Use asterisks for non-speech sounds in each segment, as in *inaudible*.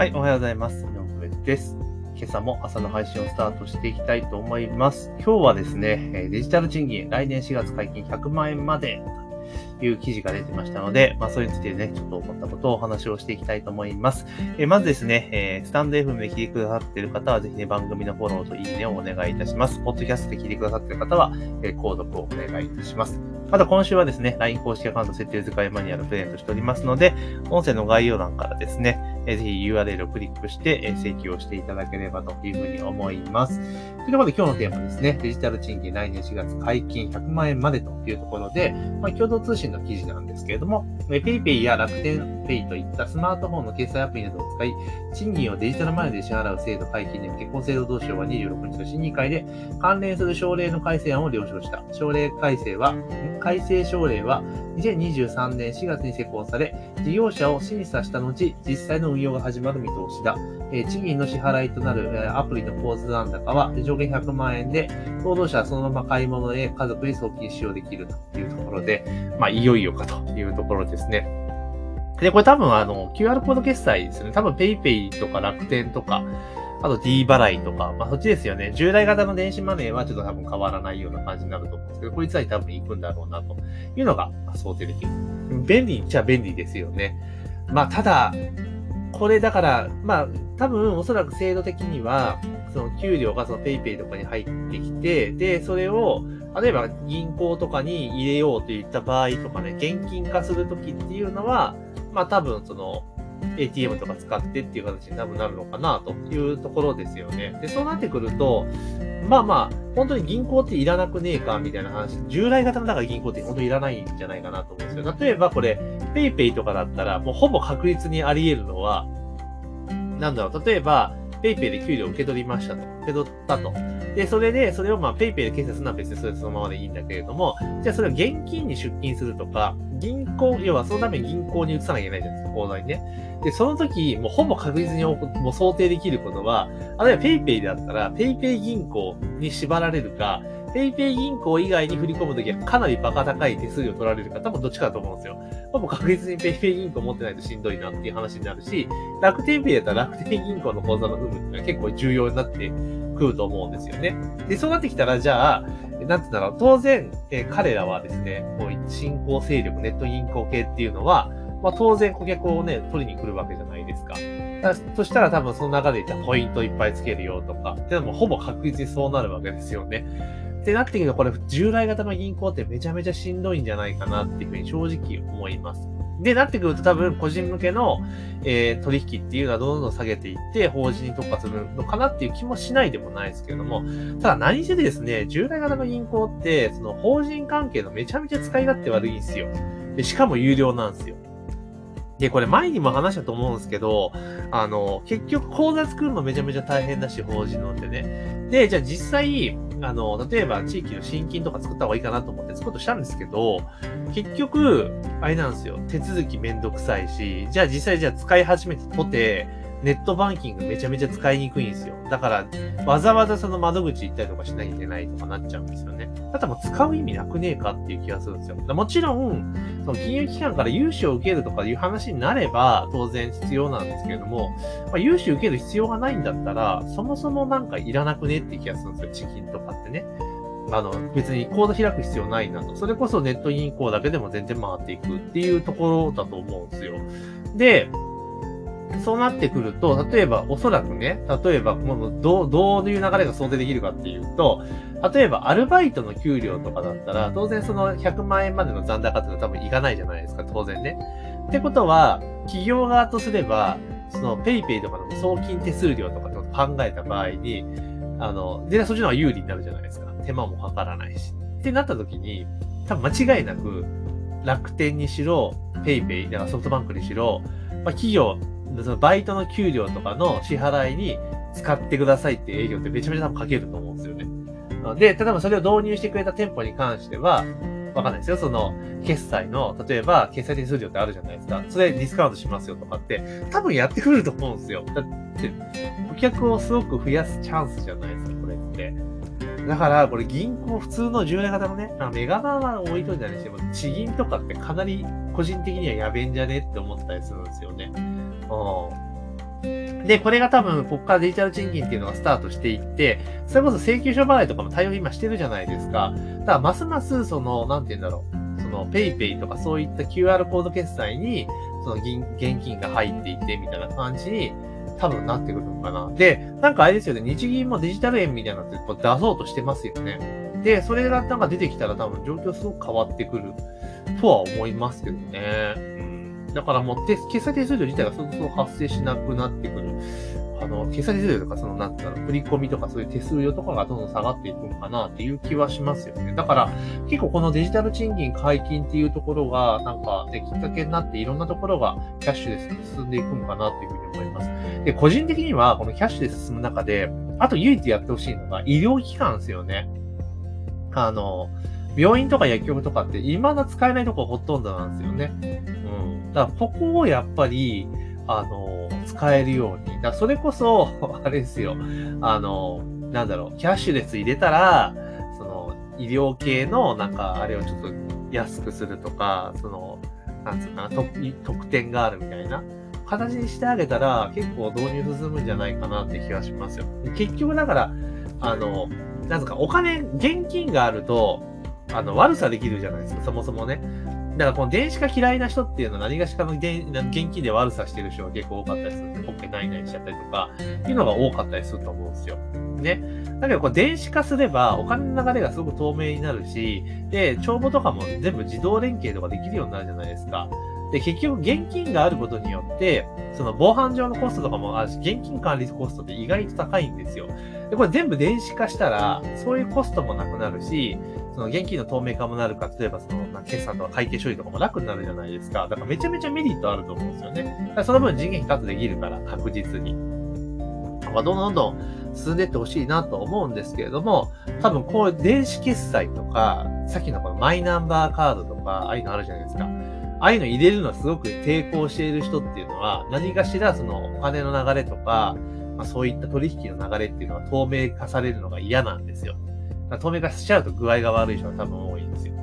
はい、おはようございます。井上です。今朝も朝の配信をスタートしていきたいと思います。今日はですね、デジタル賃金、来年4月解禁100万円までという記事が出てましたので、まあ、それについてね、ちょっと思ったことをお話をしていきたいと思います。え、まずですね、えー、スタンド FM で聞いてくださっている方は、ぜひね、番組のフォローといいねをお願いいたします。ポッドキャストで聞いてくださっている方は、えー、購読をお願いいたします。また今週はですね、LINE 公式アカウント設定使いマニュアルプレゼントしておりますので、音声の概要欄からですね、えぜひ URL をクリックして、え請求をしていただければというふうに思います。ということで今日のテーマですね、デジタル賃金来年4月解禁100万円までというところで、まあ、共同通信の記事なんですけれども、PayPay や楽天 Pay といったスマートフォンの決済アプリなどを使い、賃金をデジタルマネーで支払う制度解禁で結婚制度同士は26日の審議会で関連する省令の改正案を了承した。省令改正は、改正省令は2023年4月に施行され、事業者を審査した後、実際の運用が始まる見通しだ。え賃金の支払いとなる、えアプリの構図残高は上限100万円で、労働者はそのまま買い物へ家族に送金使用できるというところで、まあ、いよいよかというところですね。で、これ多分あの、QR コード決済ですね。多分 PayPay とか楽天とか、あと D 払いとか、まあそっちですよね。従来型の電子マネーはちょっと多分変わらないような感じになると思うんですけど、こいつらに多分行くんだろうなというのが想定できる。便利っちゃ便利ですよね。まあただ、これだから、まあ多分おそらく制度的には、その給料がその PayPay とかに入ってきて、で、それを、例えば銀行とかに入れようといった場合とかね、現金化するときっていうのは、まあ多分その、ATM とか使ってっていう形に多分なるのかなというところですよね。で、そうなってくると、まあまあ、本当に銀行っていらなくねえかみたいな話、従来型のだから銀行って本当にいらないんじゃないかなと思うんですよ。例えばこれ、PayPay とかだったら、もうほぼ確実にあり得るのは、なんだろう、例えば、PayPay で給料を受け取りましたと。受け取ったと。で、それで、それをまあ PayPay で決済するのは別にそれそのままでいいんだけれども、じゃあそれを現金に出金するとか、銀行、要はそのために銀行に移さなきゃいけないじゃないですか、口座にね。で、その時、もうほぼ確実にもう想定できることは、例えば PayPay だったら、PayPay 銀行に縛られるか、PayPay 銀行以外に振り込むときはかなりバカ高い手数料取られるか、多分どっちかだと思うんですよ。ほぼ確実に PayPay 銀行持ってないとしんどいなっていう話になるし、楽天 Pay だったら楽天銀行の口座の有無っていうのは結構重要になってくると思うんですよね。で、そうなってきたら、じゃあ、なんて言うんだろう、当然、え、彼らはですね、こう新興勢力、ネット銀行系っていうのは、まあ当然顧客をね、取りに来るわけじゃないですか。そしたら多分その中でじゃポイントいっぱいつけるよとか、でもほぼ確実にそうなるわけですよね。ってなってくると、これ、従来型の銀行ってめちゃめちゃしんどいんじゃないかなっていうふうに正直思います。で、なってくると多分個人向けの、えー、取引っていうのはどんどん下げていって、法人に特化するのかなっていう気もしないでもないですけれども、ただ何せですね、従来型の銀行って、その法人関係のめちゃめちゃ使い勝手悪いんですよ。で、しかも有料なんですよ。で、これ前にも話したと思うんですけど、あの、結局口座作るのめちゃめちゃ大変だし、法人のってね。で、じゃあ実際、あの、例えば地域の新金とか作った方がいいかなと思って作ろうとしたんですけど、結局、あれなんですよ。手続きめんどくさいし、じゃあ実際じゃあ使い始めてとて、ネットバンキングめちゃめちゃ使いにくいんですよ。だから、わざわざその窓口行ったりとかしなきゃいけないとかなっちゃうんですよね。ただもう使う意味なくねえかっていう気がするんですよ。もちろん、その金融機関から融資を受けるとかいう話になれば当然必要なんですけれども、まあ、融資受ける必要がないんだったら、そもそもなんかいらなくねって気がするんですよ。チキンとかってね。あの、別に口座開く必要ないなと。それこそネット銀行だけでも全然回っていくっていうところだと思うんですよ。で、そうなってくると、例えば、おそらくね、例えば、もうどう、どういう流れが想定できるかっていうと、例えば、アルバイトの給料とかだったら、当然その100万円までの残高っていうのは多分いかないじゃないですか、当然ね。ってことは、企業側とすれば、その PayPay とかの送金手数料とかって考えた場合に、あの、で、そっちの方が有利になるじゃないですか。手間もかからないし。ってなった時に、多分間違いなく、楽天にしろ、PayPay、だからソフトバンクにしろ、まあ、企業そのバイトの給料とかの支払いに使ってくださいって営業ってめちゃめちゃ多分かけると思うんですよね。で、例えばそれを導入してくれた店舗に関しては、わかんないですよ。その、決済の、例えば、決済手数料ってあるじゃないですか。それディスカウントしますよとかって、多分やってくると思うんですよ。だって、顧客をすごく増やすチャンスじゃないですか、これって。だから、これ銀行、普通の従来型のね、あメガバンは置いといたりしても、地銀とかってかなり個人的にはやべえんじゃねって思ったりするんですよね。で、これが多分、ここからデジタル賃金っていうのがスタートしていって、それこそ請求書払いとかも対応今してるじゃないですか。だから、ますます、その、なんて言うんだろう。その、PayPay とかそういった QR コード決済に、その、現金が入っていて、みたいな感じに、多分なってくるのかな。で、なんかあれですよね、日銀もデジタル円みたいなのって出そうとしてますよね。で、それがなんか出てきたら多分状況すごく変わってくるとは思いますけどね。うん。だからもう、決済手数料自体がそろそろ発生しなくなってくる。あの、決済手数料とか、その、なんていうの、振り込みとかそういう手数料とかがどんどん下がっていくのかなっていう気はしますよね。だから、結構このデジタル賃金解禁っていうところが、なんかね、きっかけになっていろんなところがキャッシュレスに進んでいくのかなっていうふうに思います。で、個人的には、このキャッシュで進む中で、あと唯一やってほしいのが医療機関ですよね。あの、病院とか薬局とかって未だ使えないとこほとんどなんですよね。だからここをやっぱり、あの、使えるように。だそれこそ、*laughs* あれですよ。あの、なんだろう、キャッシュレス入れたら、その、医療系の、なんか、あれをちょっと安くするとか、その、なんつうかな、特典があるみたいな。形にしてあげたら、結構導入進むんじゃないかなって気がしますよ。結局だから、あの、なんかお金、現金があると、あの、悪さできるじゃないですか、そもそもね。だからこの電子化嫌いな人っていうのは何がしかの現金で悪さしてる人が結構多かったりするんで、ポッケないないしちゃったりとか、いうのが多かったりすると思うんですよ。ね。だけどこう電子化すればお金の流れがすごく透明になるし、で、帳簿とかも全部自動連携とかできるようになるじゃないですか。で、結局現金があることによって、その防犯上のコストとかもあるし、現金管理コストって意外と高いんですよ。で、これ全部電子化したら、そういうコストもなくなるし、その現金の透明化もなるか、例えばその、決算とか会計処理とかも楽になるじゃないですか。だからめちゃめちゃメリットあると思うんですよね。だからその分人件費カットできるから、確実に。まあ、どんどんどん進んでいってほしいなと思うんですけれども、多分こう電子決済とか、さっきのこのマイナンバーカードとか、ああいうのあるじゃないですか。ああいうの入れるのはすごく抵抗している人っていうのは、何かしらそのお金の流れとか、まあ、そういった取引の流れっていうのは透明化されるのが嫌なんですよ。透明化しちゃうと具合が悪い人は多分多いんですよ。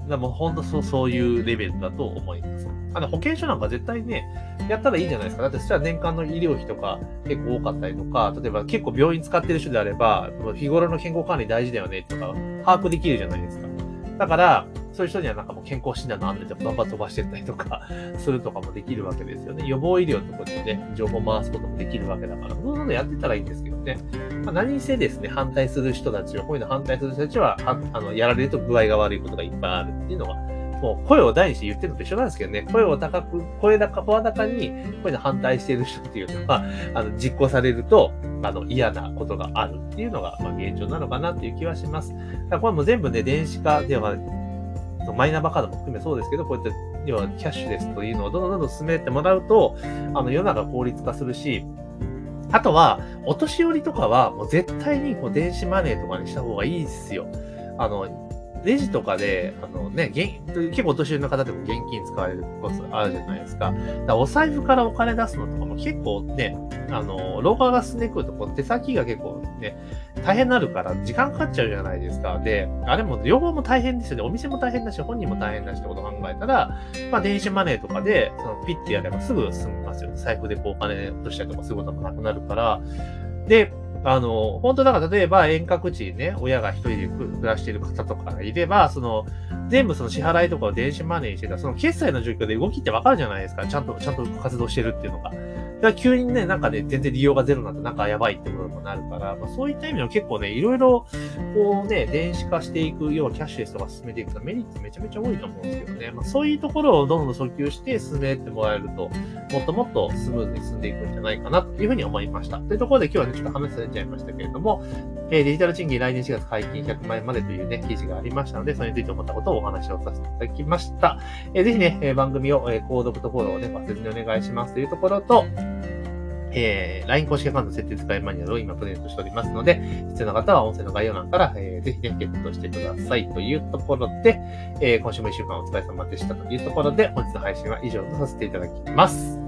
うん。でも本当そう、そういうレベルだと思います。あの、保険証なんか絶対ね、やったらいいんじゃないですか。だってそしたら年間の医療費とか結構多かったりとか、例えば結構病院使ってる人であれば、日頃の健康管理大事だよねとか、把握できるじゃないですか。だから、そういう人にはなんかもう健康診断の案内でバンバン飛ばしてったりとか *laughs* するとかもできるわけですよね。予防医療とかでね、情報回すこともできるわけだから、どんどんやってたらいいんですけどね。まあ、何にせですね、反対する人たちは、こういうの反対する人たちは、あの、やられると具合が悪いことがいっぱいあるっていうのが、もう声を大にして言ってるのと一緒なんですけどね、声を高く、声高、声高に、こういうの反対している人っていうのは、*laughs* あの、実行されると、あの、嫌なことがあるっていうのが、まあ、現状なのかなっていう気はします。だからこれも全部ね、電子化では、マイナンバーカードも含めそうですけど、こういった、要はキャッシュレスというのをどんどんどんどん進めてもらうと、あの、世の中効率化するし、あとは、お年寄りとかは、もう絶対にこう電子マネーとかにした方がいいですよ。あの、レジとかで、あのね、現結構お年寄りの方でも現金使われることあるじゃないですか。だかお財布からお金出すのとかも結構ね、あの、老化が進んでくるとこう手先が結構ね、大変になるから時間かかっちゃうじゃないですか。で、あれも両方も大変ですよね。お店も大変だし、本人も大変だしってことを考えたら、まあ電子マネーとかで、そのピッてやればすぐ済みますよね。財布でこうお金落としたりとかすることもなくなるから。で、あの、本当だから例えば遠隔地にね、親が一人で暮らしている方とかがいれば、その、全部その支払いとかを電子マネーにしてた、その決済の状況で動きってわかるじゃないですか。ちゃんと、ちゃんと活動してるっていうのが。だから急にね、なんかね、全然利用がゼロになってなんかやばいってことにもなるから、まあ、そういった意味でも結構ね、いろいろ、こうね、電子化していく、要はキャッシュレスとか進めていくとメリットめちゃめちゃ多いと思うんですけどね。まあ、そういうところをどんどん訴求して進めてもらえると、もっともっとスムーズに進んでいくんじゃないかなというふうに思いました。というところで今日はね、ちょっと話されちゃいましたけれども、えー、デジタル賃金来年4月解禁100万円までというね、記事がありましたので、それについて思ったことをお話をさせていただきました。えー、ぜひね、え、番組を、えー、購読とフォローをね、忘れずにお願いしますというところと、えー、LINE 公式アカウント設定使いマニュアルを今プレゼントしておりますので、必要な方は音声の概要欄から、えー、ぜひね、ゲットしてくださいというところで、えー、今週も一週間お疲れ様でしたというところで、本日の配信は以上とさせていただきます。